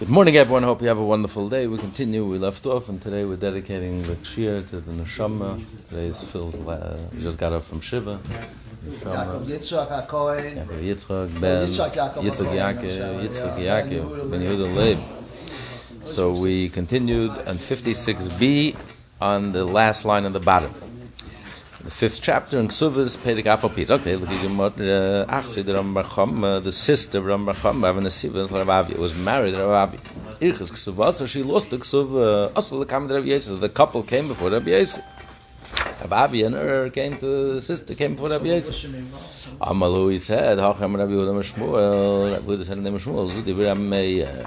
Good morning, everyone. Hope you have a wonderful day. We continue. We left off, and today we're dedicating the Kshir to the Neshama. Today is Phil's. Uh, we just got up from Shiva. Yaakov Yitzchak HaKohen, Yitzchak Ben Yitzchak Yaakov Yitzchak HaKohen, Yaakov Yitzchak Ben Yaakov Ben Yehuda Leib. So we continued on 56b on the last line on the bottom. The fifth chapter in Ksuvas Pedig Afopis. Okay, look at your Achsi, the Rambacham, uh, the sister of Rambacham, Avin Asiva, Ravavi, was married to Ravavi. Irchis Ksuvah, so she lost the Ksuv, also the Kam Rabbi Yisrael. The couple came before Rabbi Yisrael. Ravavi and her came to the sister, came before Rabbi Yisrael. Amalu, he said, Hachem Rabbi Yehuda Meshmuel, Rabbi Yehuda said the name of Shmuel, Zudi Rabbi Meir.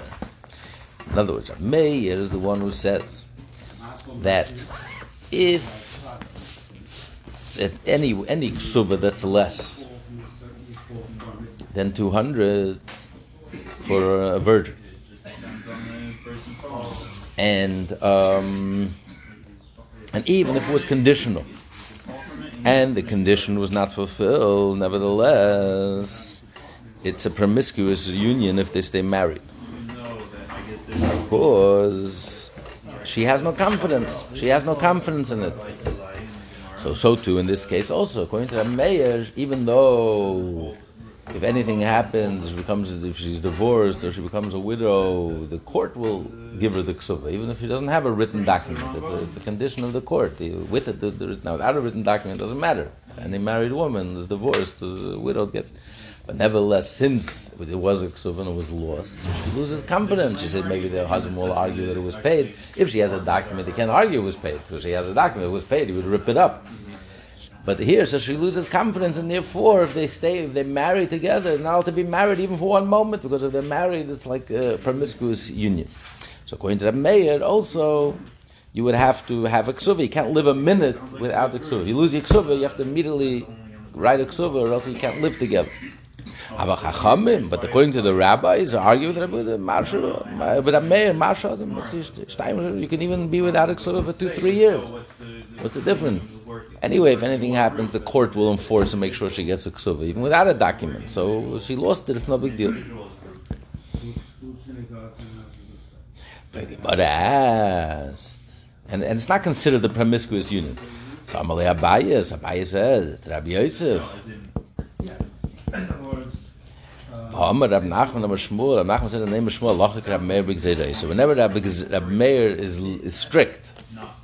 In other words, Meir is the one who says that if that any any ksuba that's less than 200 for a virgin. And um, and even if it was conditional and the condition was not fulfilled nevertheless it's a promiscuous union if they stay married. Of course, she has no confidence. She has no confidence in it so, so too in this case also, according to the mayor, even though if anything happens, becomes if she's divorced or she becomes a widow, the court will give her the ksuba, even if she doesn't have a written document. It's a, it's a condition of the court. With it, the, the, now without a written document, it doesn't matter. Any married woman is divorced, is a widow gets. But nevertheless, since it was a ksuba it was lost, she loses confidence. She says maybe the husband will argue that it was paid. If she has a document, he can't argue it was paid. Because she has a document, it was paid, he would rip it up. But here, so she loses confidence, and therefore, if they stay, if they marry together, now to be married even for one moment, because if they're married, it's like a promiscuous union. So according to the mayor, also, you would have to have a ksuva. You can't live a minute without a ksuva. You lose your ksuva, you have to immediately write a ksuva, or else you can't live together. Aber Chachamim, but according to the rabbis, argue with Rabbi Marsha, but a mayor, Marsha, you can even be without a for two, three years. What's the difference? Anyway, if anything happens, the court will enforce and make sure she gets a ksuva, even without a document. So she lost it, it's no big deal. But asked, and, and it's not considered the promiscuous union. So Amalei Abayas, Abayas says, Rabbi Yosef, Amar Rab Nachman Amar Shmuel, Rab Nachman said the name of Shmuel, Lachik Rab Meir. So whenever Rab, Rab Meir is, is strict,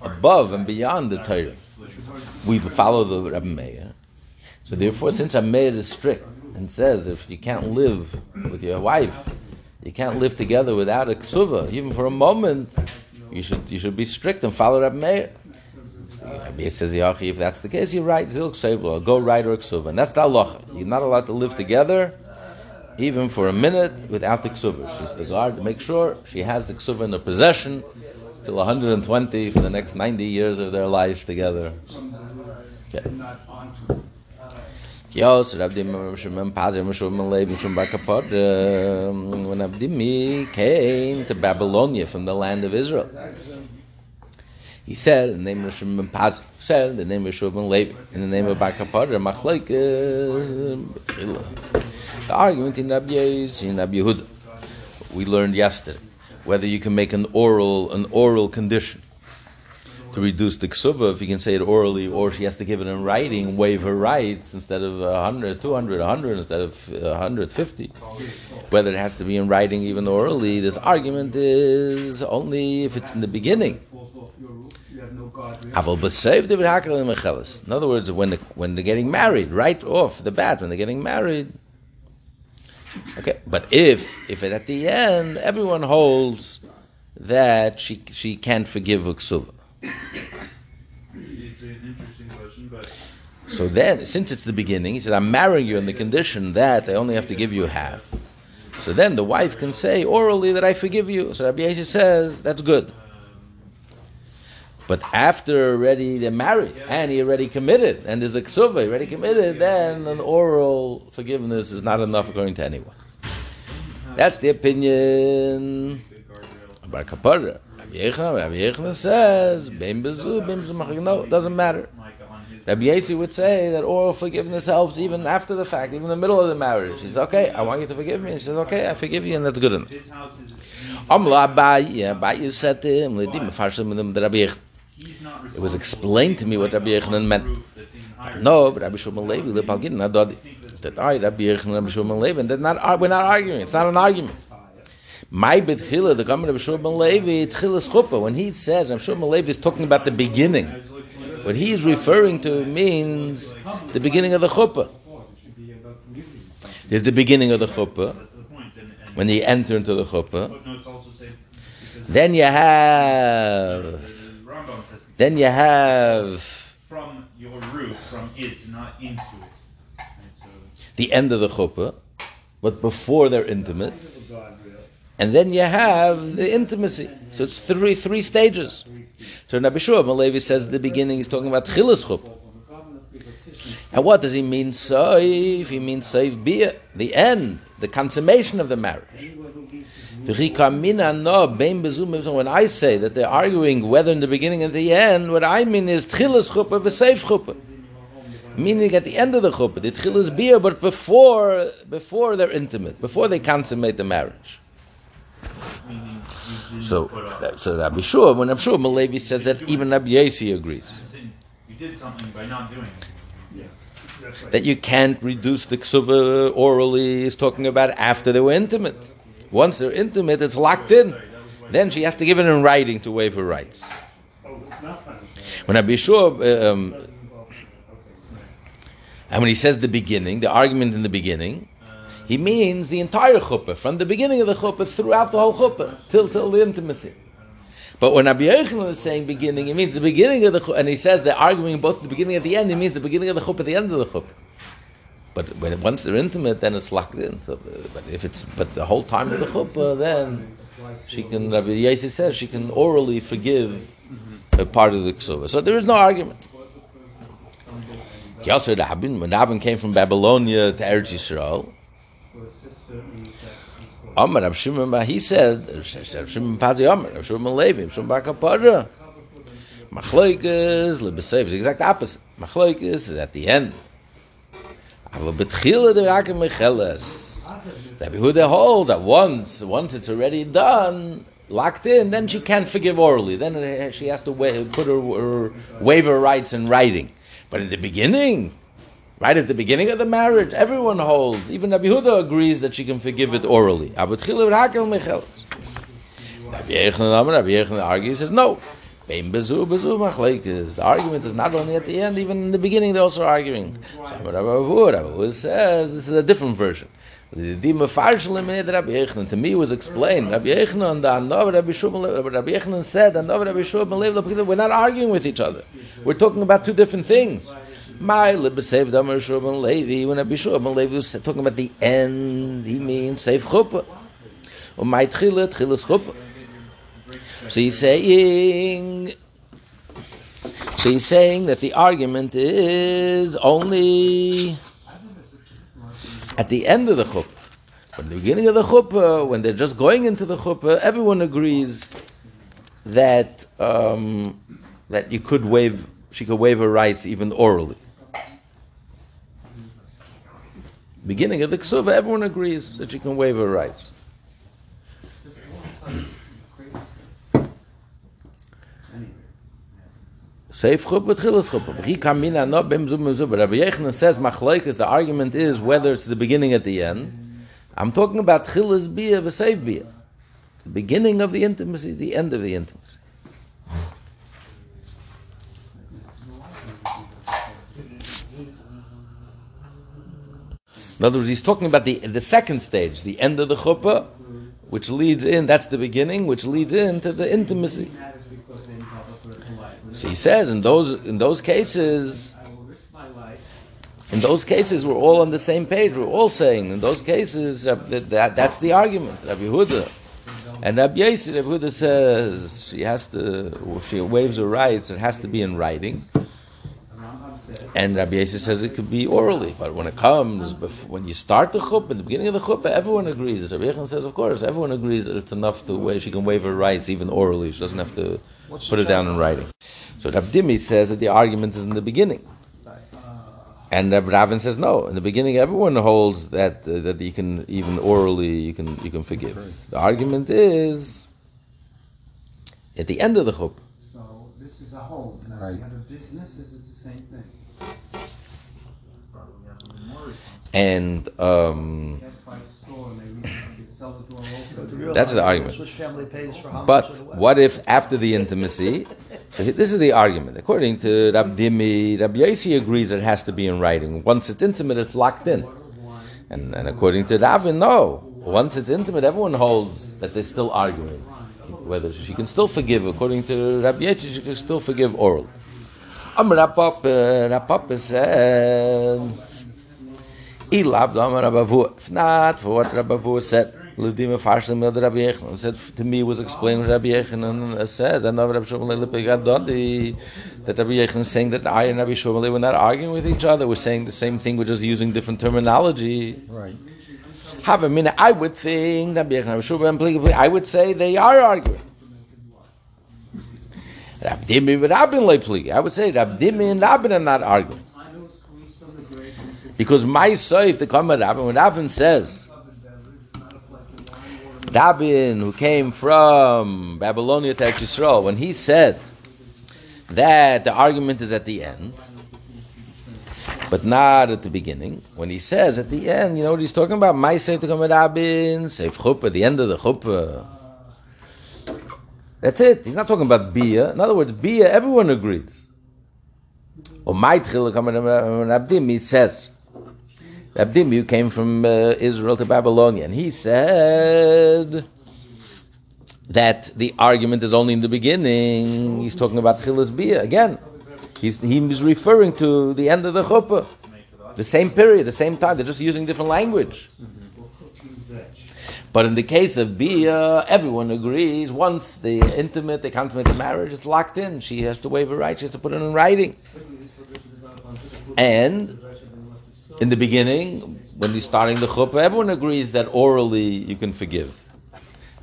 above and beyond the Torah, we follow the Rab Meir. So therefore, since Rab Meir is strict and says if you can't live with your wife, you can't live together without a ksuva, even for a moment, you should you should be strict and follow Rab Meir. Rabbi says, if that's the case, you're right, Zilk Seibel, go right or ksuva. And that's the halacha. You're not allowed to live together even for a minute without the ksuva. She's to guard to make sure she has the ksuva in her possession till 120 for the next 90 years of their life together. Okay. Bar Kapod, um, when Abdimi came to Babylonia from the land of Israel. He said, in the name of Shimon Pazir, said, in the name of Shimon Levi, in the name of Bar Kapod, the argument in Rabbi in Rabbi Yehuda, we learned yesterday, whether you can make an oral an oral condition to reduce the ksuva, if you can say it orally, or she has to give it in writing, waive her rights instead of 100, 200, 100 instead of 150. Whether it has to be in writing, even orally, this argument is only if it's in the beginning. In other words, when, the, when they're getting married, right off the bat, when they're getting married, Okay, but if if at the end everyone holds that she she can't forgive uksuva, It's an interesting question, but so then since it's the beginning, he said, "I'm marrying you on the condition that I only have to give you half." So then the wife can say orally that I forgive you. So Rabbi Yossi says that's good. But after already they're married and he already committed and there's a ksuva already committed, then an oral forgiveness is not enough according to anyone. That's the opinion. Bar Kapara. Rabbi Yechon, Rabbi Yechon says, "Bein bezu, bezu. No, it doesn't matter. Rabbi Yossi would say that oral forgiveness helps even after the fact, even in the middle of the marriage. He says, "Okay, I want you to forgive me." He says, "Okay, I forgive you," and that's good enough. his house is Amla Abaye, Abaye said to him, "Ledi mefarshim Rabbi Yech." It was explained to me what Rabbi Yechanan meant. No, but Rabbi Shimon Levi, the Palgin, not that I Rabbi Yechanan, Rabbi Shimon Levi, and not we're not arguing. It's not an argument. My betchila, the comment of Shimon Levi, tchilas chuppah. When he says, Rabbi Shimon Levi is talking about the beginning. What he is referring to means the beginning of the chuppah. There's the beginning of the chuppah when you enter into the chuppah. Then you have, then you have from your root, from it, not into it. So the end of the chuppah, but before they're intimate. And then you have the intimacy. So it's three three stages. So Rabbi Shua Malevi says at the beginning he's talking about chilas chuppah. And what does he mean saif? He means saif bia, the end, the consummation of the marriage. When I say that they're arguing whether in the beginning and the end, what I mean is tchilas chuppah v'seif chuppah. Meaning at the end of the chuppah, the tchilas bia, but before before they're intimate, before they consummate the marriage. meaning you didn't So, put so Rabbi Shua, when Rabbi Shua Malevi says that, even Rabbi Yossi agrees You didn't- You did something by not doing it. that you can't reduce the ksuva orally. Is talking about after they were intimate. Once they're intimate, it's locked in. Then she has to give it in writing to waive her rights. When Rabbi Shua, um, and when he says the beginning, the argument in the beginning, he means the entire chuppah, from the beginning of the chuppah throughout the whole chuppah, till till the intimacy. But when Rabbi Yochanan is saying beginning, it means the beginning of the chuppah, and he says they're arguing both the beginning and the end, it means the beginning of the chuppah, the end of the chuppah. But when once they're intimate, then it's locked in. So, but if it's but the whole time of the chuppah, then she can. Rabbi Yossi says she can orally forgive a part of the ksuva. So there is no argument. Yasser Rabin, when Rabin came from Babylonia to Eretz Yisrael, Amar Rab Shimon, he said, Rab Shimon Pazi Amar, Rab Shimon Levi, Rab Shimon Bar Kapara, Machloikas, Lebesev, it's the exact opposite. Machloikas is at the end. Aber betchila der Rakim Mecheles. Rabbi Huda hold that once, once it's already done, locked in, then she can't forgive orally. Then she has to wa- put her, her waiver rights in writing. But in the beginning, right at the beginning of the marriage, everyone holds. Even Rabbi Huda agrees that she can forgive it orally. Rabbi Yechanan argues, says no. Bein bezu bezu machlekes. The argument is not only at the end, even in the beginning they're also arguing. So Rabbi Avur, Rabbi Avur says this is a different version. The Dima Farshel Eminid Rabbi Yechanan to me was explained. Rabbi Yechanan, the Anov Rabbi Shubal, Rabbi Yechanan said, Anov Rabbi Shubal, we're not arguing with each other. We're talking about two different things. My Libesev Damar Shubal Levi, when Rabbi Shubal Levi was talking about the end, he means Seif Chuppah. Or my Tchila, Tchilas Chuppah. So he's saying, so he's saying that the argument is only at the end of the chuppah. But the beginning of the chuppah, when they're just going into the chuppah, everyone agrees that um, that you could waive, she could waive her rights even orally. Beginning of the ksuva, everyone agrees that she can waive her rights. Safe chuppah, tchilas chuppah. V'chi kam mina no bim zum. But Rabbi Yechanan says machlokes. The argument is whether it's the beginning at the end. I'm talking about tchilas bia v'seif bia. The beginning of the intimacy, the end of the intimacy. In other words, he's talking about the the second stage, the end of the chuppah, which leads in. That's the beginning, which leads into the intimacy. So he says in those in those cases, in those cases we're all on the same page. We're all saying in those cases that, that that's the argument. Rabbi Yehuda and Rabbi Yossi, Rabbi Yehuda says she has to if she waives her rights, it has to be in writing. And Rabbi Yossi says it could be orally, but when it comes, bef- when you start the chuppah, in the beginning of the chuppah, everyone agrees. Rabbi Yechon says, of course, everyone agrees that it's enough to waive, she can waive her rights even orally. She doesn't have to put it down in writing. So Rabbi Dimi says that the argument is in the beginning. And Rabbi Ravin says no. In the beginning, everyone holds that uh, that you can even orally you can you can forgive. The argument is at the end of the chuppah. So this is a home. Now, Right. if you have a business, this is the same thing. Probably have to be more responsible. And um, Just by store, and they they sell the door open. real um, That's the argument. But what if after the intimacy? This is the argument. According to Rab Dimi, Rab Yosi agrees it has to be in writing. Once it's intimate, it's locked in. And, and according to Ravin, no. Once it's intimate, everyone holds that they're still arguing. Whether she can still forgive, according to Rab Yosi, she can still forgive oral. Rab Papa, uh, Rab Papa said, Ilab Amar Rabavu. If not, for what Rabavu said, Ludim Farshim Yod Rabbi Yechanan said to me was explained Rabbi Yechanan says, I know Rabbi Shmuel Lipigadodi, that Rabbi Yechanan is saying that I and Rabbi Shmuel were not arguing with each other, we're saying the same thing, we're just using different terminology. Right. Have a minute, I would think, Rabbi Yechanan, Rabbi I would say they are arguing. Rabbi Dimi with Rabin Leiplig. I would say Rabbi Dimi and Rabin are not arguing. I know squeeze from the grave. Because my soif, the Kamar Rabin, when Rabin says, Rabin, who came from Babylonia to Yisrael, when he said that the argument is at the end, but not at the beginning, when he says at the end, you know what he's talking about? My Kamar Rabin, Seif Chuppah, the end of the Chuppah. That's it. He's not talking about Bia. In other words, Bia, everyone agrees. Or my Tchil, Kamar Rabin, he says, Abdimi came from uh, Israel to Babylonia, and he said that the argument is only in the beginning. He's talking about Chilas Bia again. He's, he was referring to the end of the chuppah, the same period, the same time. They're just using different language. But in the case of Bia, everyone agrees. Once the intimate, they consummate the marriage, it's locked in. She has to waive her right. She has to put it in writing. And in the beginning, when he's starting the chuppah, everyone agrees that orally you can forgive.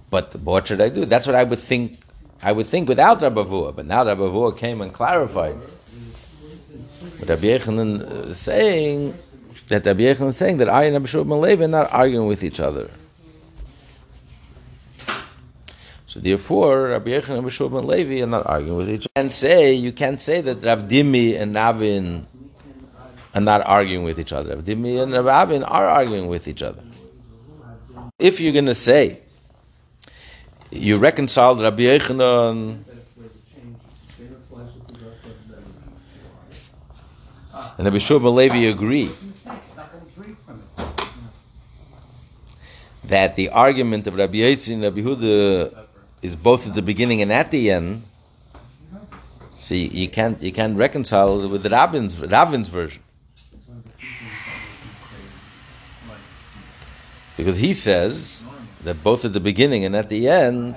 But what should I do? That's what I would think. I would think without Rabbi Vua, but now Rabbi Vua came and clarified. What Rabbi Yechanan uh, is saying that Rabbi Yechanan is saying that I and Rabbi Shmuel Levi are not arguing with each other. So therefore, Rabbi Yechanan and Rabbi Shmuel Levi are not arguing with each other. And say you can't say that Rav Dimi and Ravin are not arguing with each other. Rav Dimi and Rav are arguing with each other. If you're going to say you reconciled Rabbi Yechanan and Rabbi Shmuel Levi agree that the argument of Rabbi Yossi and Rabbi Huda is both at the beginning and at the end. See, you can't you can't reconcile it with the Rabbin's Rabbin's version because he says that both at the beginning and at the end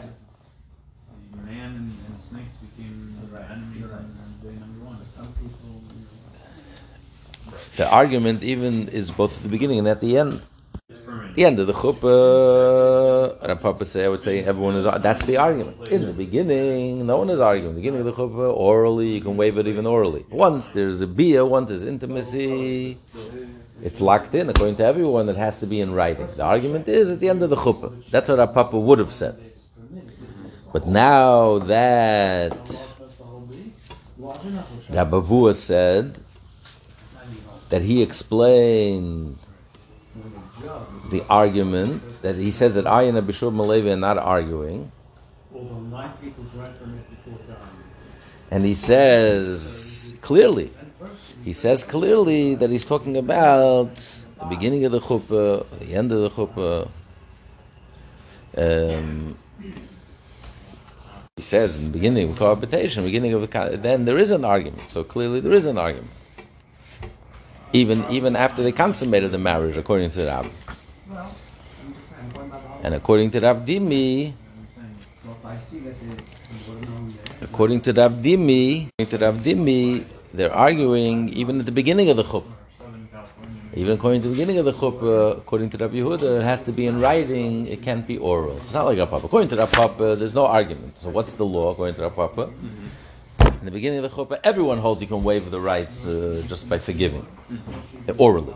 The and, and argument even is both at the beginning and at the end. The end of the chuppah, Rav Papa say, I would say everyone is. That's the argument. In the beginning, no one is arguing. The beginning of the chuppah, orally, you can waive it even orally. Once there's a bia, once there's intimacy, it's locked in. According to everyone, it has to be in writing. The argument is at the end of the chuppah. That's what our Papa would have said. But now that Rabbi Vua said that he explained the argument that he says that I and Rabbi Shmuel Malevi are not arguing, Although nine people drank from it before dying. and he says clearly, he says clearly that he's talking about the beginning of the chuppah, the end of the chuppah. Um, he says in the beginning of cohabitation, beginning of the then there is an argument. So clearly there is an argument. Even even after they consummated the marriage, according to Rab. And according to Rav Dimi, according to Rav Dimi, according to Rav Dimi, they're arguing even at the beginning of the chuppah. Even according to the beginning of the chuppah, according to Rabbi Yehuda, it has to be in writing. It can't be oral. It's not like Rav Papa. According to Rav Papa, there's no argument. So what's the law according to Rav Papa? In the beginning of the chuppah, everyone holds you can waive the rights uh, just by forgiving, orally.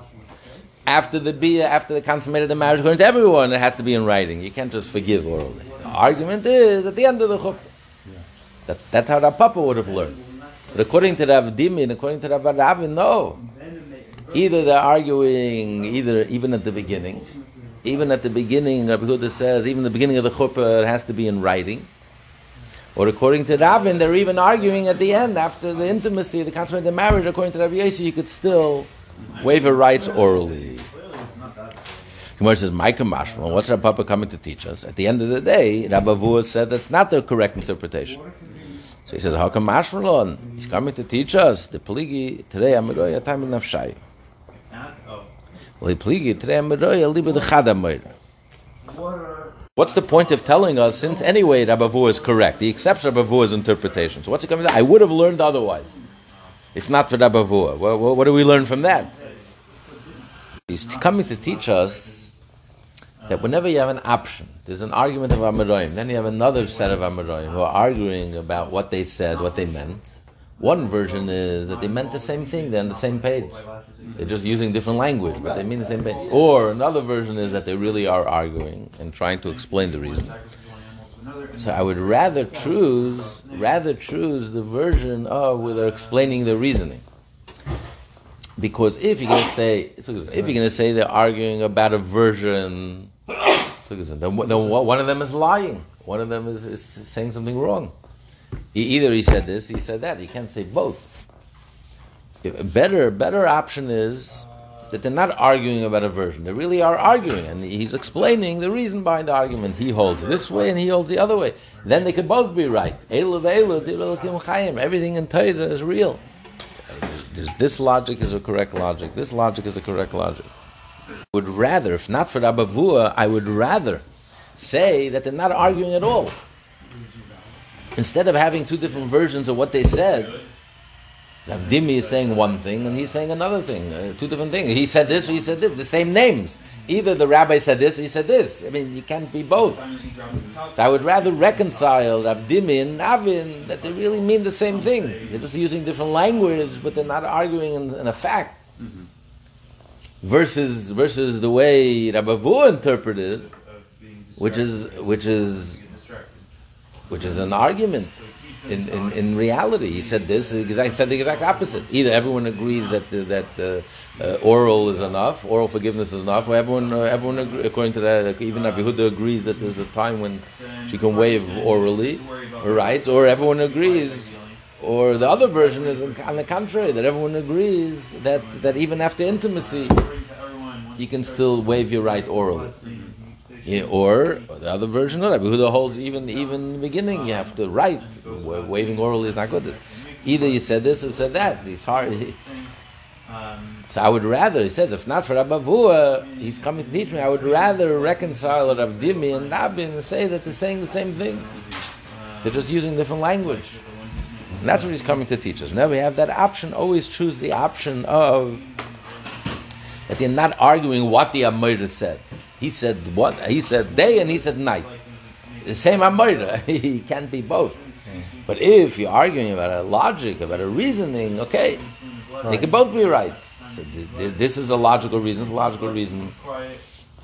After the bia, after the consummated the marriage, according to everyone, it has to be in writing. You can't just forgive orally. The argument is at the end of the chuppah. That, that's how Rav Papa would have learned. But according to Rav Dimi and according to Rav Ravin, no. Either they're arguing, either even at the beginning, even at the beginning, Rabbi Huda says, even the beginning of the chuppah, it has to be in writing. Or according to Ravin, they're even arguing at the end, after the intimacy, the consummated marriage, according to Rabbi Yossi, you could still waive her rights orally. Gemara says, Micah Mashma, what's Rabbi Papa coming to teach us? At the end of the day, Rabbi Vua said that's not the correct interpretation. So he says, how come Mashmalon? He's coming to teach us. The Peligi, today Amiroya Tamil Nafshai. Not, oh, Well, the Peligi, today the. What's the point of telling us, since anyway Rabbi Vua is correct, he accepts Rabbi Vua's interpretation. So what's he coming to I would have learned otherwise, if not for Rabbi Vua. What, what, what do we learn from that? He's coming to teach us that whenever you have an option, there's an argument of Amoraim, then you have another set of Amoraim who are arguing about what they said, what they meant. One version is that they meant the same thing, they're on the same page. They're just using different language, but they mean the same thing. Or another version is that they really are arguing and trying to explain the reason. So I would rather choose, rather choose the version of where they're explaining the reasoning. Because if you're to say, if you're going to say they're arguing about a version, then, then one of them is lying. One of them is, is saying something wrong. Either he said this, he said that. You can't say both. A better, better option is that they're not arguing about a version. They really are arguing, and he's explaining the reason behind the argument. He holds this way, and he holds the other way. Then they could both be right. Everything in Torah is real. This logic is a correct logic. This logic is a correct logic. Would rather, if not for Rabbi Vua, I would rather say that they're not arguing at all. Instead of having two different versions of what they said, Rav Dimi is saying one thing and he's saying another thing, uh, two different things. He said this, he said this, the same names. Either the rabbi said this, he said this. I mean, you can't be both. So I would rather reconcile Rav Dimi and Ravin that they really mean the same thing. They're just using different language, but they're not arguing in, in a fact. Versus versus the way Rabbi Vu interpreted, which is which is which is an argument in, in, in reality. He said this, he said the exact opposite. Either everyone agrees that that uh, uh, oral is enough, oral forgiveness is enough, or everyone, uh, everyone agree, according to that, even Rabbi Huda agrees that there's a time when she can waive orally, right? Or everyone agrees, or the other version is on the contrary, that everyone agrees that, that even after intimacy, you can still waive your right orally. Yeah, or the other version of Rabbi Huda holds even even beginning you have to write. Waving orally is not good. Either you said this or said that. It's hard. So I would rather, he says, if not for Rabbi Vua, he's coming to teach me, I would rather reconcile Rav Dimi and Rabin and say that they're saying the same thing. They're just using different language. And that's what he's coming to teach us. Now we have that option, always choose the option of that you're not arguing what the Amir said. He said what he said day and he said night. The same Amira. he can't be both. But if you're arguing about a logic, about a reasoning, okay, they can both be right. So th- th- this is a logical reason, a logical reason.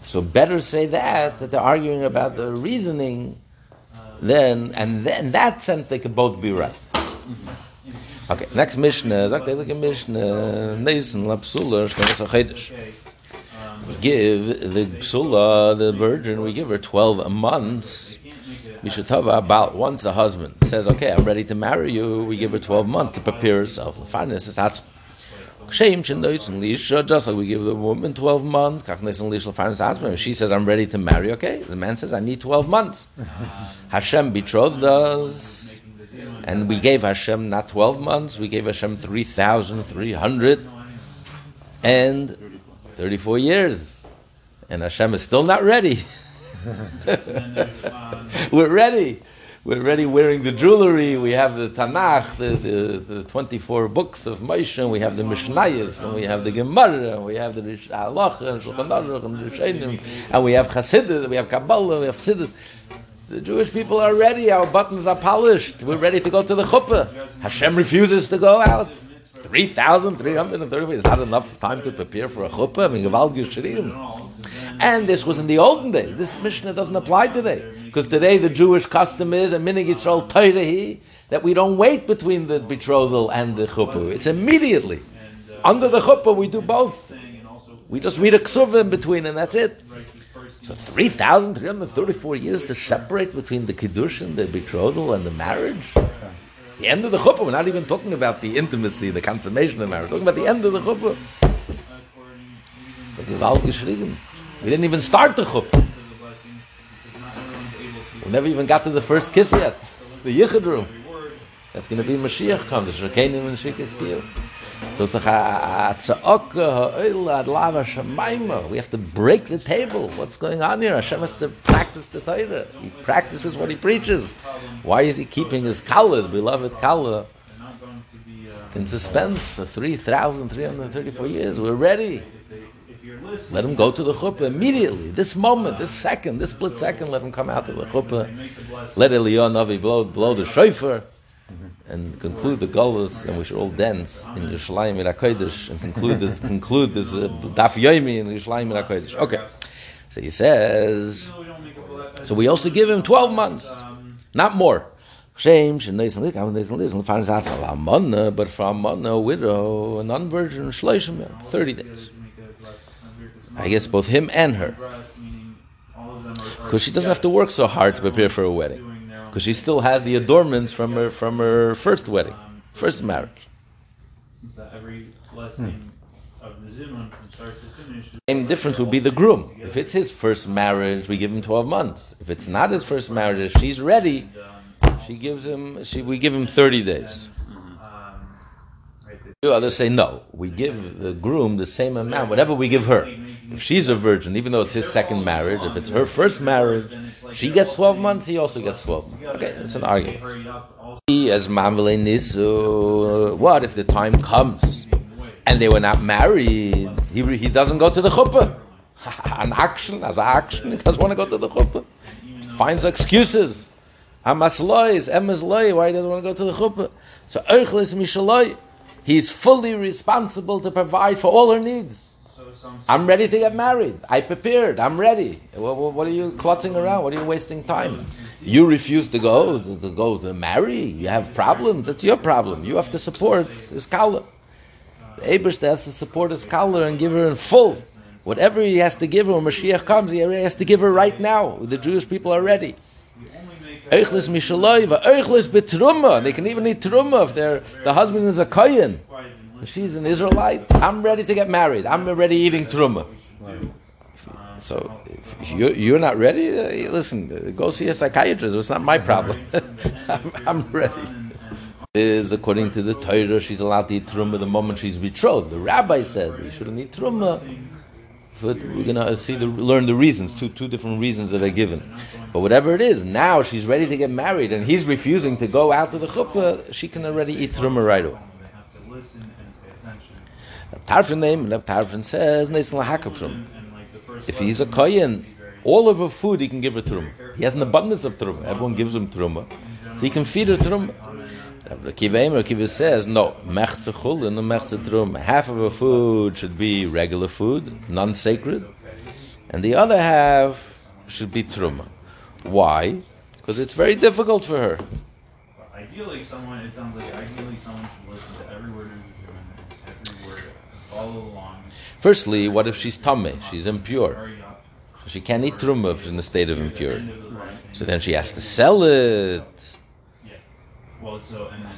So better say that that they're arguing about the reasoning, then and then in that sense they could both be right. Okay, next Mishnah, sagt er, like Mishnah, Neisen, Lapsula, Shkamas HaChedesh. We give the Psula, the virgin, we give her 12 months. Mishatava, about once a husband says, okay, I'm ready to marry you, we give her 12 months to prepare herself. Finance is that's Shame just like we give the woman 12 months. If she says, I'm ready to marry, okay. The man says, I need 12 months. Hashem betrothed us, and we gave Hashem not 12 months, we gave Hashem 3,300 and 34 years. And Hashem is still not ready. We're ready. We're already wearing the jewelry. We have the Tanakh, the, the, the 24 books of Moshe, we have the Mishnayos, and we have the Gemara, and we have the Halacha, and Shulchan Aruch, and Rishonim, and we have Chassidus, we have Kabbalah, we have Chassidus. The Jewish people are ready. Our buttons are polished. We're ready to go to the chuppah. Hashem refuses to go out. 3,330 is not enough time to prepare for a chuppah. And this was in the olden days. This Mishnah doesn't apply today. Because today the Jewish custom is, and minig Yisrael Teirehi, that we don't wait between the betrothal and the chuppah. It's immediately. Under the chuppah, we do both. We just read a ksuva in between, and that's it. So 3,334 years to separate between the kiddush and the betrothal and the marriage? The end of the chuppah, we're not even talking about the intimacy, the consummation of marriage. We're talking about the end of the chuppah. We didn't even start the chuppah. We never even got to the first kiss yet. The yichud room. That's going to be Mashiach comes. And. So it's like ah, ah, ah, a tza'oka uh, ha'oil ad lava shemaima. Uh, we have to break the table. What's going on here? Hashem has to practice the Torah. He practices what he preaches. Why is he keeping his kala, his beloved kala, in suspense for 3,334 years? We're ready. Let him go to the chuppah immediately. This moment, this second, this split second, let him come out to the chuppah. Let Eliyahu Navi blow, blow the shofar and conclude the Golos, and we should all dance in Yerushalayim Kodesh and conclude this, conclude this uh, Daf Yomi in Yerushalayim Kodesh. Okay, so he says, so we also give him 12 months, not more. Shame, she knows and I'm knows and listen, finds out a month, but from a widow, a non-virgin, shloshim, 30 days. I guess both him and her. Because she doesn't have to work so hard to prepare for a wedding because she still has the adornments from her from her first wedding, first marriage. Every blessing of the Zimun from start to finish. Same difference would be the groom. If it's his first marriage, we give him twelve months. If it's not his first marriage, if she's ready, she gives him. She we give him thirty days. Um, the others say no. We give the groom the same amount, whatever we give her. If she's a virgin, even though it's his second marriage, if it's her first marriage, she gets 12 months, he also gets 12 months. Okay, it's an argument. He, as Mamle Nisu, uh, what if the time comes and they were not married? He, he doesn't go to the chuppah. an action, as an action, he doesn't want to go to the chuppah. Finds excuses. Hamasloi is Emasloi, why he doesn't want to go to the chuppah. So, Erchlis Mishaloi. He's fully responsible to provide for all her needs. I'm ready to get married. I prepared. I'm ready. What, what, are you clutching around? What are you wasting time? You refuse to go to, go to marry. You have problems. That's your problem. You have to support his. The Abish has to support his kala and give her in full. Whatever he has to give her when Mashiach comes, he has to give her right now. The Jewish people are ready. They can even eat Trumma if the husband is a Kohen. She's an Israelite. I'm ready to get married. I'm already eating Trumma. So if you're, you're not ready, uh, listen, go see a psychiatrist. It's not my problem. I'm, ready. Is according to the Torah, she's allowed to eat truma the moment she's betrothed. The rabbi said we shouldn't eat truma but we're gonna see the learn the reasons, two two different reasons that are given. But whatever it is, now she's ready to get married, and he's refusing to go out to the chuppah. She can already eat truma right away. Tarfon name, Tarfon says, If he's a kohen, all of her food he can give her truma. He has an abundance of truma. Everyone gives him truma, so he can feed her truma. Kiva Kiva says, no, mechze chulin and mechze trum. Half of her food should be regular food, non-sacred, and the other half should be truma. Why? Because it's very difficult for her. Ideally, someone, it sounds like ideally someone should listen to every word Firstly, what if she's tummy? She's impure. So she can't eat truma if she's in a state of impurity. So then she has to sell it Yeah. well, so and then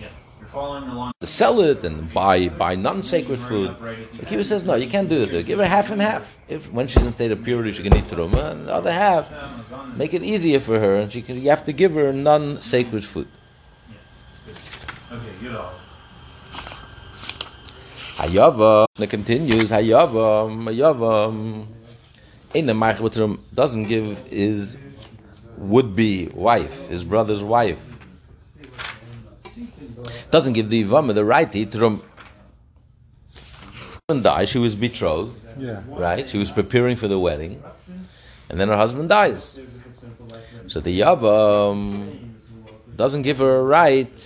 yeah, you're following along. To sell it and buy buy non-sacred food. The Kiva says no, you can't do that. Give her half and half. If when she's in state of purity, she can eat truma, and the other half, make it easier for her, and she can. You have to give her non-sacred food. Hayava. It continues. Hayava. Hayava. In the Ma'achbatrum doesn't give his would-be wife, his brother's wife, doesn't give the Ivama the right to eat rum. Husband dies, she was betrothed, Yeah. right? She was preparing for the wedding, and then her husband dies. So the Yavam doesn't give her a right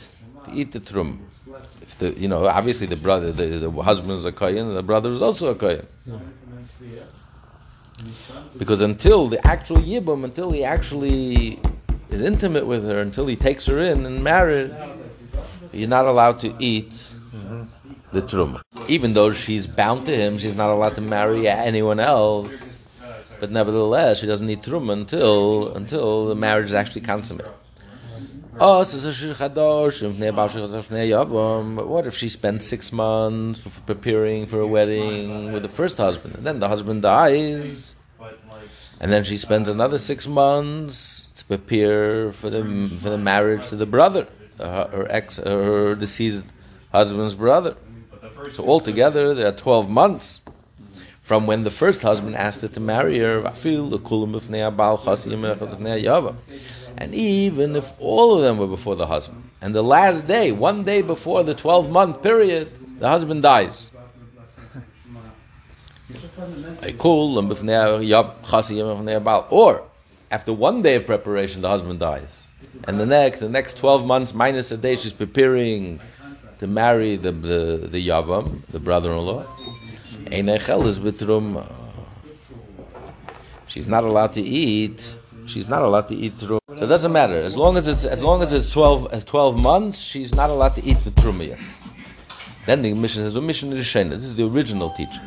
to eat the trum. The you know obviously the brother the, the husband is a kohen and the brother is also a kohen. Because until the actual yibum, until he actually is intimate with her, until he takes her in and married, you're not allowed to eat the truma. Even though she's bound to him, she's not allowed to marry anyone else. But nevertheless, she doesn't need truma until until the marriage is actually consummated. Oh, What if she spent six months preparing for a wedding with the first husband, and then the husband dies, and then she spends another six months to prepare for the for the marriage to the brother, her, ex, her deceased husband's brother. So altogether, there are twelve months from when the first husband asked her to marry her. And even if all of them were before the husband, and the last day, one day before the twelve month period, the husband dies. Or after one day of preparation, the husband dies, and the next, the next twelve months minus a day, she's preparing to marry the the, the yavam, the. Ein echel is bitrum. Uh, she's not allowed to eat. She's not allowed to eat truma. So it doesn't matter as long as it's as long as it's 12, uh, 12 months. She's not allowed to eat the truma yet. Then the mission says, "Mission Rishena." This is the original teaching.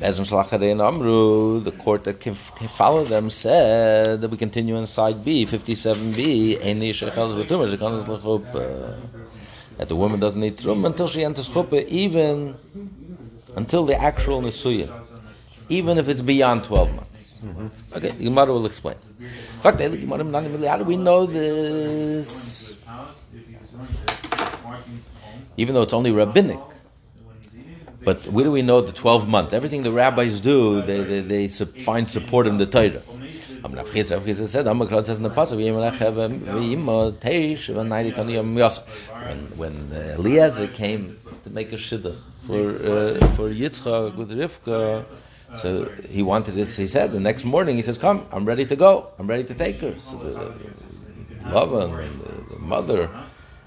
Bezim Shlacharei and Amru, the court that can, can follow them, said that we continue in side B, 57B, Ein Yishachel Zbetumah, Shekonas L'chuppah. that the woman doesn't eat trum until she enters chuppah, even until the actual nisuya, even if it's beyond 12 months. Okay, the Gemara will explain. How do we know this? Even though it's only rabbinic. But where do we know the 12 months? Everything the rabbis do, they, they, they find support in the Torah. When when uh, Eliezer came to make a shidduch for uh, for Yitzchak with Rivka, so he wanted this. He said the next morning, he says, "Come, I'm ready to go. I'm ready to take her." So the, Lavan and the, the mother.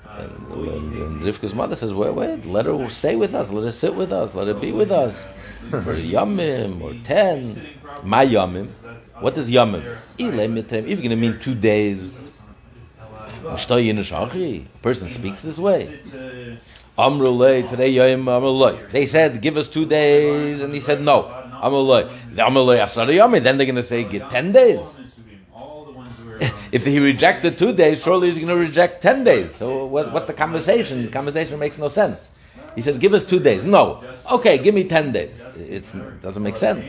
And, and, and Rivka's mother says, wait, wait, let her stay with us, let her sit with us, let her be with us for yamim or ten. My yamim. What is yamim? If you're going to mean two days, a person speaks this way. Amrulay, today. They said, give us two days, and he said, no. The amrulay asar yamim. Then they're going to say, get ten days. If he rejected two days, surely he's going to reject ten days. So what, what's the conversation? The conversation makes no sense. He says, "Give us two days." No, okay, give me ten days. It's, it doesn't make sense.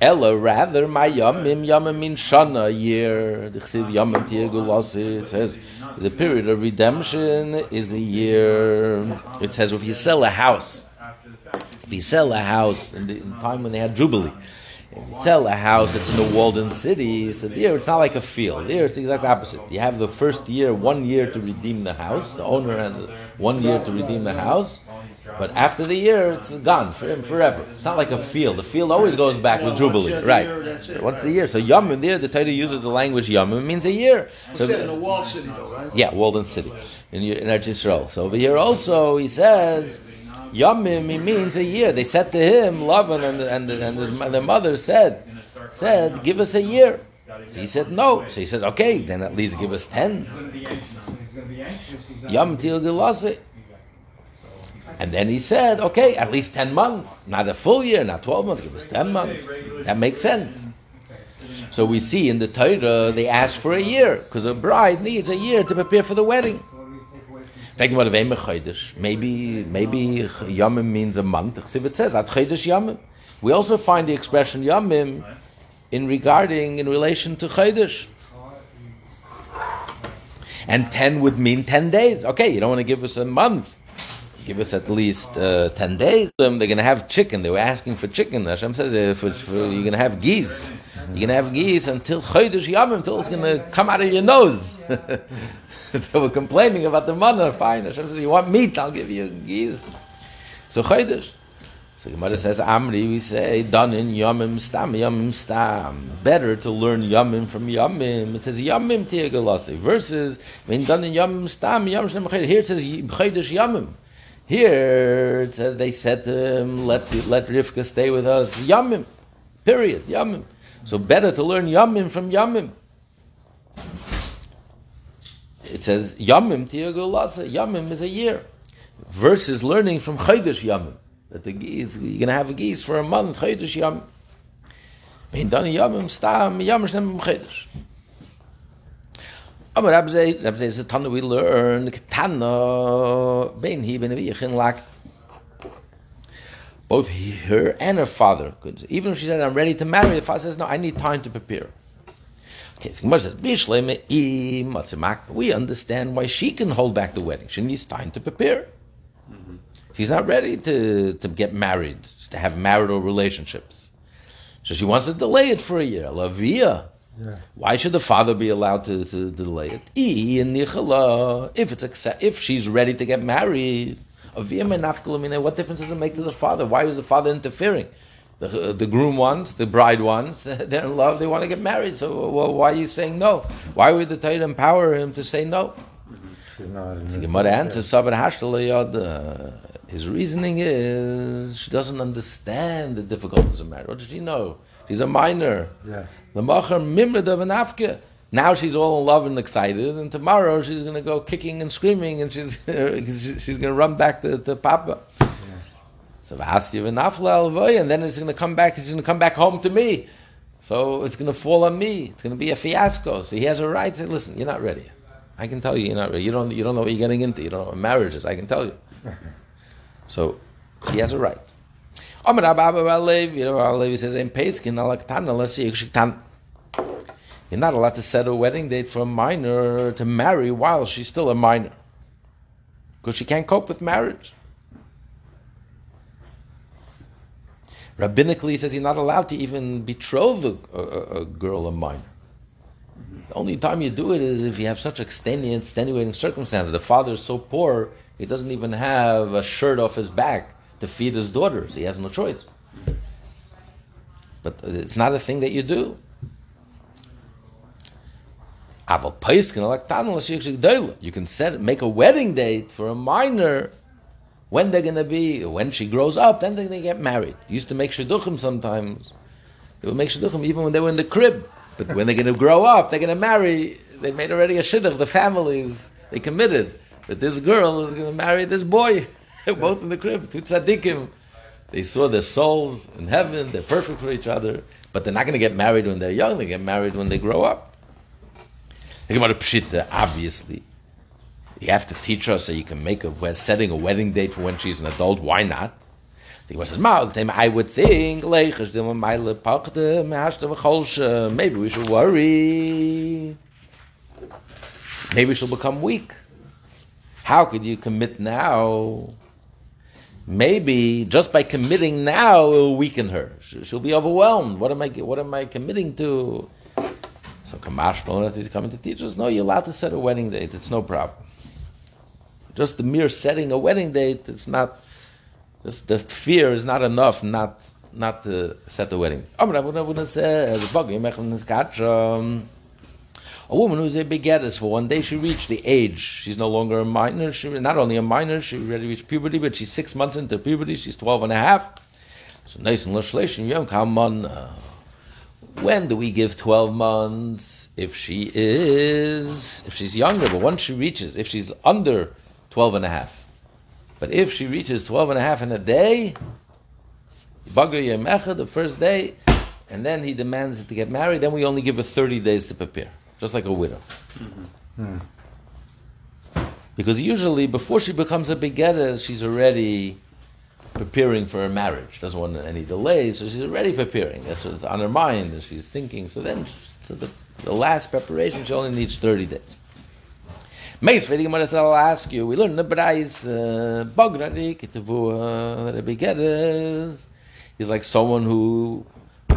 Ella, rather, my yamim yamim mean shana year. It says the period of redemption is a year. It says if you sell a house, if you sell a house in the, in time when they had jubilee, if you sell a house, it's in a walled-in city. So there, it's not like a field. There, it's the exact opposite. You have the first year, one year to redeem the house. The owner has one year to redeem the house. But after the year, it's gone for him forever. It's not like a field. The field always goes back with jubilee, right? year, that's it. Once a year. So yamim there, the Torah uses the language yamim means a year. So in a walled city though, right? yeah, Walden City in, in Eretz Yisrael. So over here also he says Yamim. He means a year. They said to him, Lavan and and and his, their mother said said, give us a year. So he said no. So he said okay, then at least give us ten. Yam. And then he said, okay, at least ten months, not a full year, not twelve months. Give us ten months. That makes sense. So we see in the Torah they ask for a year because a bride needs a year to prepare for the wedding. Maybe maybe yamim means a month. It says at chodesh yamim. We also find the expression yamim in regarding in relation to chodesh. And ten would mean ten days. Okay, you don't want to give us a month. Give us at least uh, ten days. Um, they're going to have chicken. They were asking for chicken. Hashem says if it's for, you're going to have geese. You're going to have geese until chodesh yamim, until it's going to come out of your nose. they were complaining about the manna. Fine. Hashem says, you want meat? I'll give you geese. So chodesh. So Gemara says Amri, we say Danin Yamim Stam Yamim Stam. Better to learn Yamim from Yamim. It says Yamim Tiagalasi. Versus when Danin Yamim Stam Yamim Stam Here it says Chaydish Yamim. Here it says they said to him, let let Rivka stay with us. Yamim. Period. Yamim. So better to learn Yamim from Yamim. It says Yamim Tiagalasa. Yamim is a year. Versus learning from Chaydish Yamim that the you're going to have a geese for a month, Chodesh Yom. Mein dann Yom Stam Yom Shem Chodesh. Aber Rabzei, Rabzei is a Tana we learn, Tana, Ben Hi Ben Aviyachin Lak. Both he, her and her father could, even if she said, I'm ready to marry, the father says, no, I need time to prepare. Okay, so Gemara says, "Bishleme i matzemak." We understand why she can hold back the wedding. She needs time to prepare. Mm-hmm. She's not ready to, to get married, to have marital relationships. So she wants to delay it for a year. Lavia. Yeah. Why should the father be allowed to, to delay it? I in nichala. If it's accept, if she's ready to get married. What difference does it make to the father? Why is the father interfering? The, the groom wants, the bride wants. They're in love. They want to get married. So well, why are you saying no? Why would the Torah empower him to say no? She's not in So. Gemara answers uh, His reasoning is she doesn't understand the difficulties of marriage. What does she know? She's a minor. Yeah. The macher mimred of an afke. Now she's all in love and excited, and tomorrow she's going to go kicking and screaming, and she's she's going to run back to, to Papa. So ask you and then it's going to come back. It's going to come back home to me. So it's going to fall on me. It's going to be a fiasco. So he has a right to say, listen. You're not ready. I can tell you, you're not ready. You don't. You don't know what you're getting into. You don't know what marriage is. I can tell you. So he has a right. Amar Abba Abba Bar Levi, you know, Bar Levi says, in Peskin, alaktana, let's see, yikshiktan. You're not allowed to set a wedding date for a minor to marry while she's still a minor. Because she can't cope with marriage. Rabbinically, he says you're not allowed to even betroth a, a, a girl, a minor. The only time you do it is if you have such extenuating, circumstances. The father is so poor, he doesn't even have a shirt off his back to feed his daughters. He has no choice. But it's not a thing that you do. You can set make a wedding date for a minor when they're going to be when she grows up. Then they're going to get married. used to make shidduchim sometimes. They would make shidduchim even when they were in the crib. But when they're going to grow up, they're going to marry. They made already a shidduch. The families they committed that this girl is going to marry this boy. Both in the crib, two tzaddikim. They saw their souls in heaven. They're perfect for each other. But they're not going to get married when they're young. They get married when they grow up. About a pshita, obviously. You have to teach us so you can make a setting a wedding date for when she's an adult. Why not? The Gemara says, "Ma, the time I would think. Maybe we should worry. Maybe she'll become weak. How could you commit now? Maybe just by committing now, it will weaken her. She- She'll be overwhelmed. What am I? What am I committing to? So Kamash Malonat is coming to teach us. No, you're allowed to set a wedding date. It's no problem. Just the mere setting a wedding date, it's not. Just the fear is not enough. Not not to set the wedding. A woman who's a begetters for one day she reached the age. She's no longer a minor. She not only a minor, she already reached puberty, but she's six months into puberty. She's 12 and a half. So nice and l'shleishim yom kaman. uh, When do we give 12 months? If she is, if she's younger, but once she reaches, if she's under 12 and a half. But if she reaches 12 and a half in a day, Bagar Yemecha, the first day, and then he demands to get married, then we only give her 30 days to prepare, just like a widow. Mm-hmm. Because usually, before she becomes a begetter, she's already preparing for her marriage. Doesn't want any delays, so she's already preparing. That's what's on her mind, and she's thinking. So then, so the, the last preparation, she only needs 30 days. Meis, Vedi Gemara said, I'll ask you, we learn in the Brais, uh, Bognari, Kitavua, that a begetters is like someone who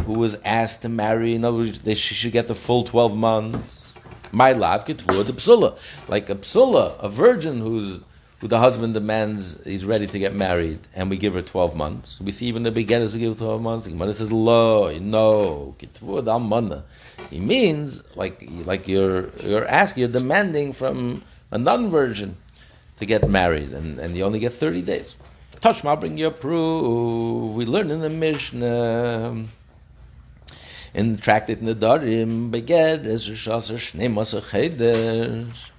who was asked to marry. In other words, she should get the full 12 months. My love, Kitavua, the psula. Like a psula, a virgin who's who the husband demands he's ready to get married, and we give her 12 months. We see even the beginners we give her 12 months. The says, lo, no, kitvud amana. He means, like, like you're, you're asking, you're demanding from a non-virgin to get married, and, and you only get 30 days. Touch, I'll bring you a proof. We learn in the Mishnah, in the tractate Nedarim, beged is a shasar shnei masach chedesh.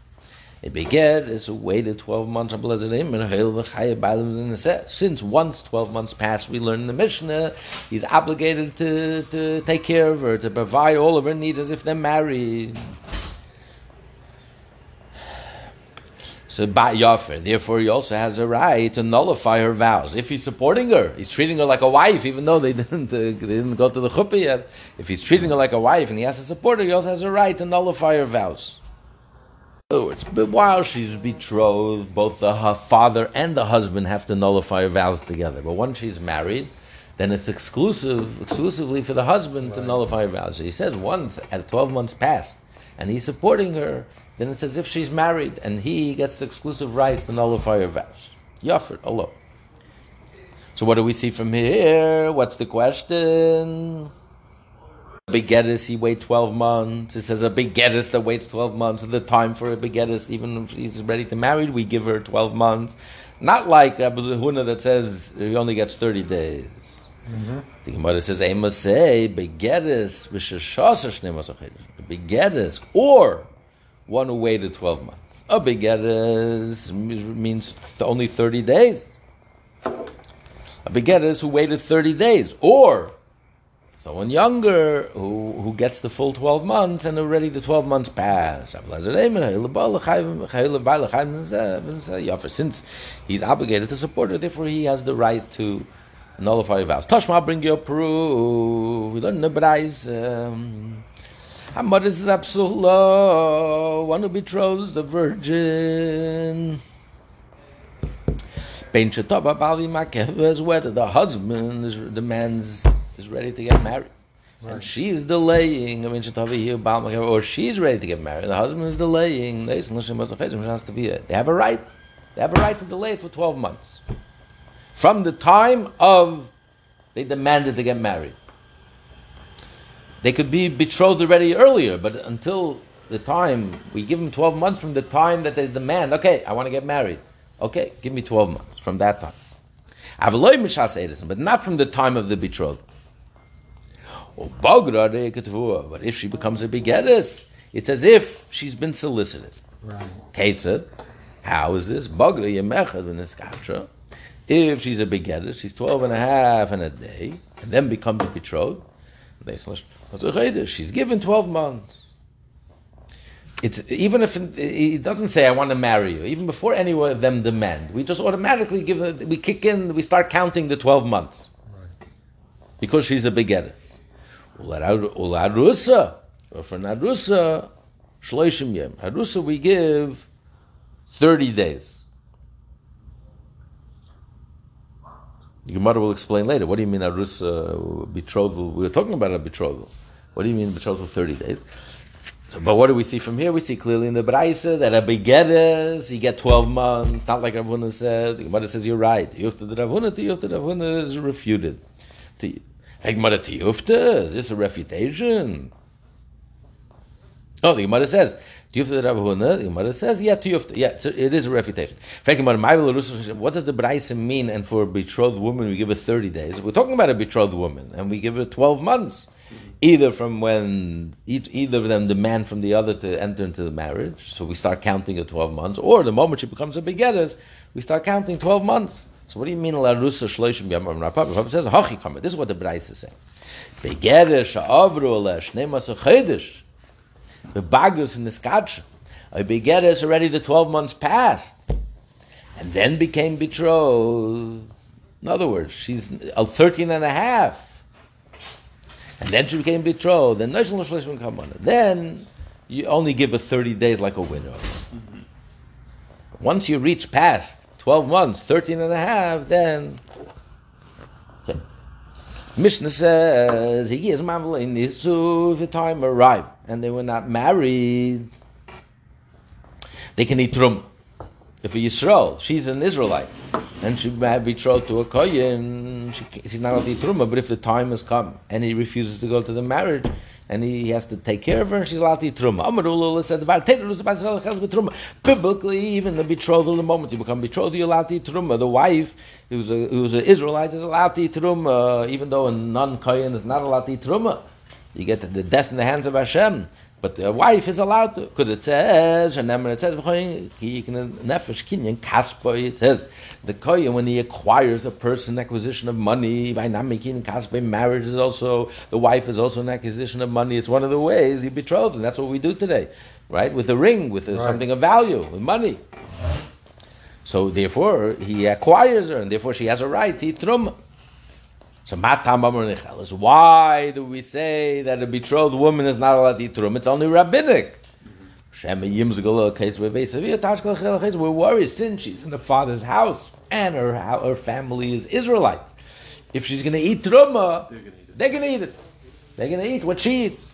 A beged is a waited 12 months on Blazadim, and Hail b'alim the set. Since once 12 months pass, we learn in the Mishnah, he's obligated to, to take care of her, to provide all of her needs as if they're married. So Bat Yafer, therefore he also has a right to nullify her vows. If he's supporting her, he's treating her like a wife, even though they didn't, they didn't go to the chuppah yet. If he's treating her like a wife and he has to support her, he also has a right to nullify her vows. In other words, but while she's betrothed, both the her father and the husband have to nullify her vows together. But once she's married, then it's exclusive, exclusively for the husband to nullify her vows. So he says once at twelve months past, and he's supporting her, then it's as if she's married, and he gets the exclusive rights to nullify her vows. Yafir, Allah. So what do we see from here? What's the question? A begettis, he wait 12 months. It says a begettis that waits 12 months. And The time for a begettis, even if she's ready to marry, we give her 12 months. Not like Rabbi Huna that says he only gets 30 days. Mm-hmm. The Gemara says, I must say, begettis, begettis, or one who waited 12 months. A begettis means only 30 days. A begettis who waited 30 days, or someone younger who, who gets the full 12 months and already the 12 months pass. Since he's obligated to support her, therefore he has the right to nullify vows. Tashma, bring your proof. We learn the. Um, Hamad is absolute. One who betroths the virgin. Ben Shetaba Bali Makev is whether the husband is the man's is ready to get married. And she's delaying, I mean, Shetaba here, Baal Makev, or she's ready to get married. The husband is delaying. They have a right. They have a right to delay it for 12 months. From the time of they demanded to get married. They could be betrothed already earlier, but until the time, we give them 12 months from the time that they demand, okay, I want to get married. Okay, give me 12 months from that time. Avaloi mishas edison, but not from the time of the betrothal. But if she becomes a begettis, it's as if she's been solicited. Right. Ketzad, how is this? Bagra yemechad when this kaptra. If she's a begettis, she's 12 and a half and a day, and then becomes a betrothed, she's given 12 months. It's even if he doesn't say I want to marry you, even before any of them demand, we just automatically give we kick in, we start counting the 12 months. Because she's a begettis. Ularusa, or for Narusa, Shloishim Yem. Harusa we give 30 days. The Gemara will explain later. What do you mean Arusa uh, betrothal? We were talking about a betrothal. What do you mean betrothal 30 days? So, but what do we see from here? We see clearly in the Braisa that a begettes, you get 12 months, not like Rav Huna said. The Gemara says you're right. Yufta the Rav Huna to Yufta Rav Huna is refuted. To Gemara to Yufta, is this a refutation? Oh, the Gemara says, Tiyufta the Rav Huna, the Gemara says, yeah, Tiyufta, yeah, so it is a refutation. What does the Braisa mean? And for a betrothed woman, we give her 30 days. We're talking about a betrothed woman, and we give her 12 months either from when either of them demand from the other to enter into the marriage, so we start counting at 12 months, or the moment she becomes a begetters, we start counting 12 months. So what do you mean la rusa shloishim yamam rapab? Rav Papa says hachi. This is what the Brais is saying. Begetter sha'avru ala shnei masu chedesh. The bagus in the skach. A begetter is already the 12 months past, and then became betrothed. In other words, she's uh, 13 and a half and then she became betrothed, then Noshel Shlishim come on. Then you only give her 30 days like a widow. Mm-hmm. Once you reach past 12 months, 13 and a half, then. Okay. Mishnah says, he is in the time arrived, and they were not married. They can eat rum. If a Yisrael, she's an Israelite, and she had betrothed to a Kohen, she, she's not allowed to eat truma. But if the time has come and he refuses to go to the marriage, and he has to take care of her, and she's allowed to eat truma. Biblically, even the betrothal, the moment you become betrothed, you're allowed to eat truma. The wife, who's a who's an Israelite, is allowed to eat truma, uh, even though a non-Kohen is not allowed to eat truma. You get the death in the hands of Hashem. But the wife is allowed to, because it says, and then it says, he can nefesh kinyan kaspa. It says the kohen when he acquires a person, acquisition of money by not making kaspa. Marriage is also the wife is also an acquisition of money. It's one of the ways he betrothed, and that's what we do today, right? With a ring, with a, Right. something of value, with money. So therefore, he acquires her, and therefore she has a right eat truma. So matam necheles. Why do we say that a betrothed woman is not allowed to eat truma? It's only rabbinic. Shem yim's golo case with Beisavia tashkal chel case. We're worried since she's in the father's house and her her family is Israelite. If she's going to eat truma, they're going to eat it. They're going to eat what she eats.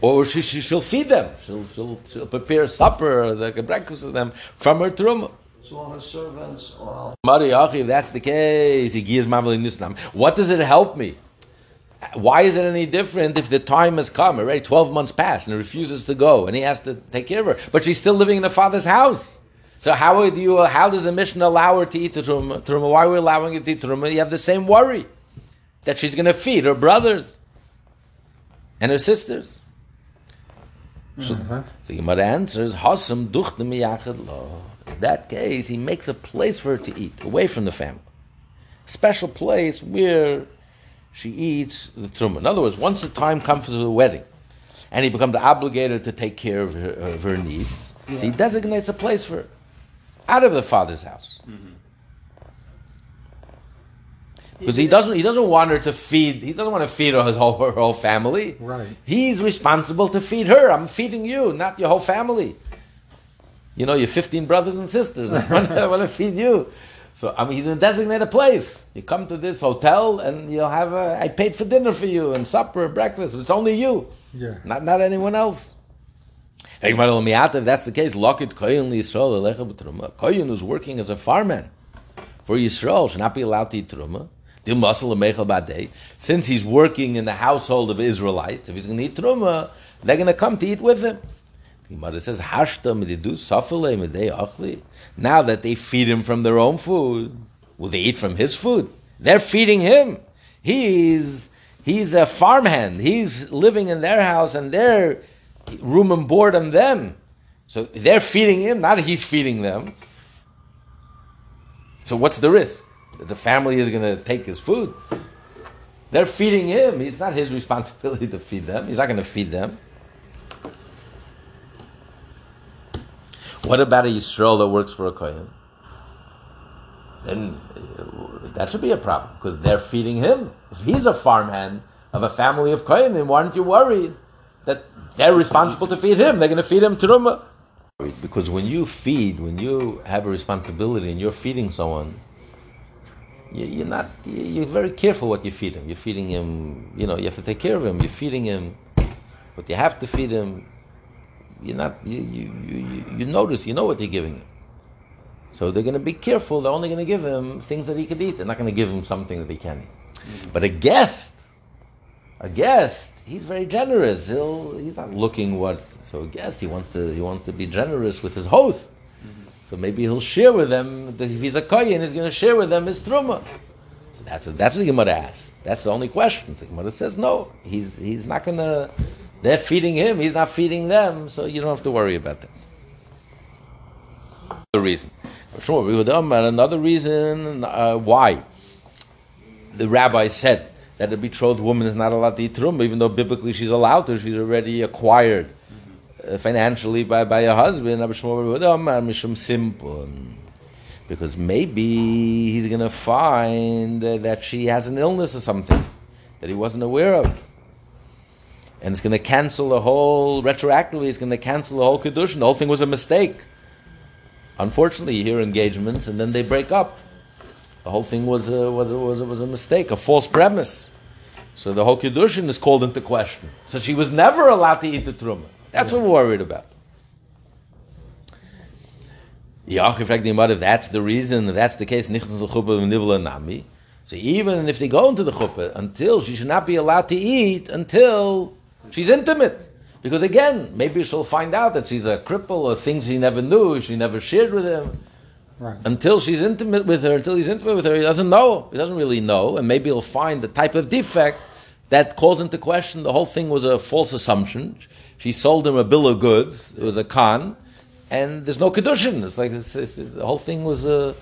Or she, she, she'll feed them. She'll, she'll, she'll prepare supper, a breakfast for them from her truma. So all her servants, all Mariachi, if that's the case, he gives Mamali Nisnam. What does it help me? Why is it any different if the time has come? Already 12 months passed and he refuses to go and he has to take care of her. But she's still living in the father's house. So how do you, how does the mission allow her to eat the truma? truma? Why are we allowing her to eat truma? You have the same worry that she's going to feed her brothers and her sisters. So, uh-huh. so Gemara answers, Hasam duchte miyachad lo. In that case, he makes a place for her to eat, away from the family. Special place where she eats the truma. In other words, once the time comes for the wedding, and he becomes obligated to take care of her, of her needs, so he designates a place for her, out of the father's house. Mm-hmm. Because he doesn't, he doesn't want her to feed. He doesn't want to feed her his whole, her whole family. Right. He's responsible to feed her. I'm feeding you, not your whole family. You know, your 15 brothers and sisters. I want to, I want to feed you. So, I mean, he's in a designated place. You come to this hotel and you'll have a, I paid for dinner for you and supper and breakfast. It's only you, Yeah. not, not anyone else. If that's the case, Lokit Koyin Yisrael Elecha B'Truma. Koyin who's working as a farmman for Yisrael should not be allowed to eat Truma. Dil Masal Mechel Badei. Since he's working in the household of Israelites, if he's going to eat Truma, they're going to come to eat with him. Gemara says, Hashta mididu safale midei achli. Now that they feed him from their own food, will they eat from his food? They're feeding him. He's he's a farmhand. He's living in their house and they're room and board on them. So they're feeding him, not he's feeding them. So what's the risk? That the family is going to take his food. They're feeding him. It's not his responsibility to feed them. He's not going to feed them. What about a Yisrael that works for a Kohen? Then uh, that should be a problem because they're feeding him. If he's a farmhand of a family of Kohen, then why aren't you worried that they're responsible to feed him? They're going to feed him truma. Because when you feed, when you have a responsibility and you're feeding someone, you, you're not. you- You're very careful what you feed him. You're feeding him. You know, you have to take care of him. You're feeding him, but you have to feed him you're not you, you, you, you- notice you know what they're giving him so they're going to be careful they're only going to give him things that he could eat they're not going to give him something that he can't eat mm-hmm. but a guest a guest he's very generous he'll he's not looking what so a guest he wants to he wants to be generous with his host mm-hmm. so maybe he'll share with them that if he's a kohen he's going to share with them his truma so that's what, that's what the Gemara asks. That's the only question. So the Gemara says no. He's he's not gonna. They're feeding him. He's not feeding them. So you don't have to worry about that. Another reason. Another reason uh, why the rabbi said that a betrothed woman is not allowed to eat truma, even though biblically she's allowed to. She's already acquired uh, financially by, by a husband. Because maybe he's going to find that she has an illness or something that he wasn't aware of. And it's going to cancel the whole, retroactively, it's going to cancel the whole Kedushin. The whole thing was a mistake. Unfortunately, you hear engagements and then they break up. The whole thing was a, was a, was a, was a mistake, a false premise. So the whole Kedushin is called into question. So she was never allowed to eat the Truma. That's what we're worried about. That's the reason, that's the case. So even if they go into the chuppah, until she should not be allowed to eat until she's intimate. Because again, maybe she'll find out that she's a cripple or things he never knew, she never shared with him. Right. Until she's intimate with her, until he's intimate with her, he doesn't know. He doesn't really know, and maybe he'll find the type of defect that calls into question the whole thing was a false assumption. She sold him a bill of goods. It was a con, and there's no kedushin. It's like it's, it's, the whole thing was a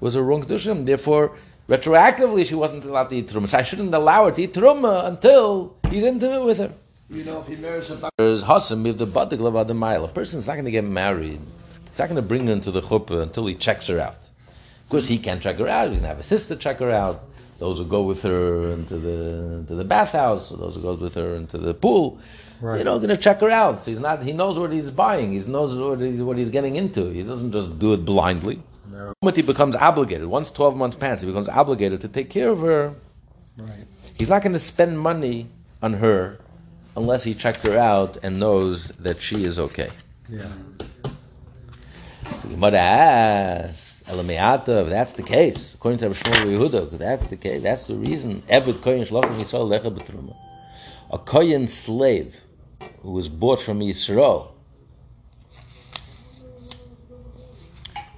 was a wrong kedushin. Therefore, retroactively, she wasn't allowed to eat truma. So I shouldn't allow her to eat truma until he's intimate with her. You know, if he marries a back, There's hasam if the badik levad the mile. A person's not going to get married. He's not going to bring her into the chuppah until he checks her out. Of course, he can't check her out. He's going to have a sister check her out. Those who go with her into the into the bathhouse, or those who go with her into the pool, Right. you know, going to check her out. So he's not. He knows what he's buying. He knows what he's, what he's getting into. He doesn't just do it blindly. No. The moment he becomes obligated, once twelve months pass, he becomes obligated to take care of her. Right. He's not going to spend money on her unless he checked her out and knows that she is okay. Yeah. The Gemara asks, that's the case, according to Rav Shmuel Yehuda, that's the case, that's the reason. Eved koyin shlochem Yisrael lecha b'truma. A koyin slave who was bought from Yisrael,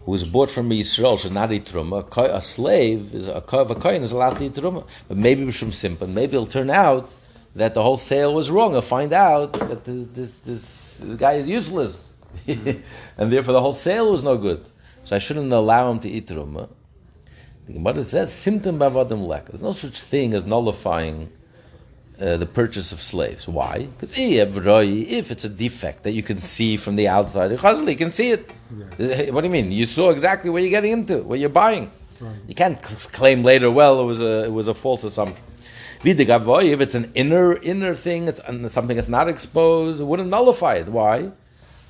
who was bought from Yisrael should not eat truma. A, slave is a of a koyin is allowed to eat truma, but maybe b'shum simpan. Maybe it'll turn out that the whole sale was wrong. He'll find out that this this, this, this guy is useless, and therefore the whole sale was no good. So I shouldn't allow him to eat truma. The Gemara says symptom bavadim lek. There's no such thing as nullifying uh, the purchase of slaves. Why? Because if it's a defect that you can see from the outside, you can see it. Uh, What do you mean? You saw exactly what you're getting into, what you're buying. You can't claim later, well, it was a it was a false assumption. Videgavoy, if it's an inner inner thing, it's something that's not exposed, it wouldn't nullify it. Why?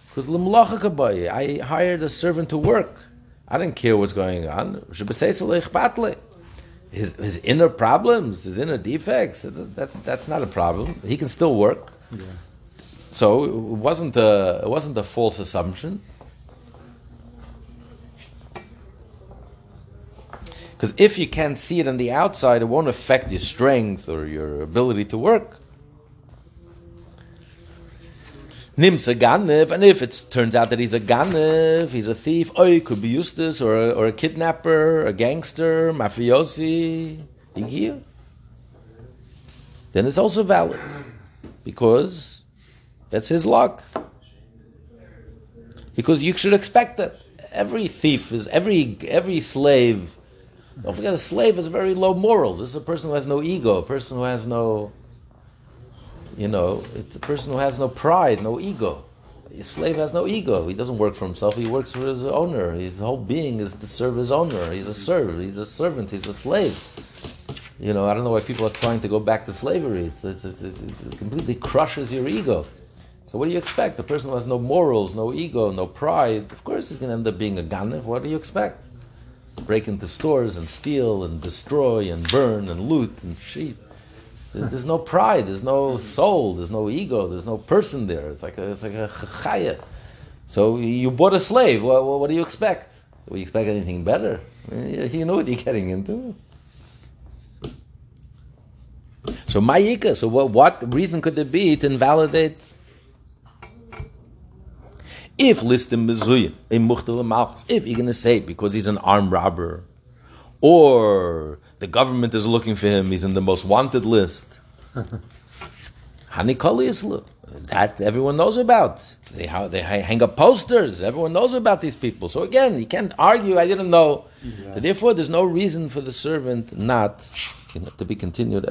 Because I hired a servant to work. I didn't care what's going on. His, his inner problems, his inner defects, that's, that's not a problem. He can still work. Yeah. So it wasn't a, it wasn't a false assumption. Because if you can't see it on the outside, it won't affect your strength or your ability to work. Nim's a ganev, and if it turns out that he's a ganev, he's a thief, oh, he could be Eustace or a, or a kidnapper, a gangster, mafiosi, then it's also valid because that's his luck. Because you should expect that every thief is every every slave. Don't forget, a slave has very low morals. This is a person who has no ego, a person who has no, you know, it's a person who has no pride, no ego. A slave has no ego. He doesn't work for himself. He works for his owner. His whole being is to serve his owner. He's a servant. He's a servant. He's a slave. You know, I don't know why people are trying to go back to slavery. It's, it's, it's, it completely crushes your ego. So what do you expect? A person who has no morals, no ego, no pride, of course he's going to end up being a gunner. What do you expect? Break into stores and steal and destroy and burn and loot and cheat. There's no pride. There's no soul. There's no ego. There's no person there. It's like a, it's like a chaya. So you bought a slave. What, what, do you expect? Do you expect anything better? You know what you're getting into. So Mayika, so what, what reason could there be to invalidate? If listim mezuyim, muchtel malchus, if you're going to say because he's an armed robber, or the government is looking for him, he's in the most wanted list. Hanikali Islu. That everyone knows about. They, how, they hang up posters. Everyone knows about these people. So again, you can't argue, I didn't know. Therefore, there's no reason for the servant not to be continued.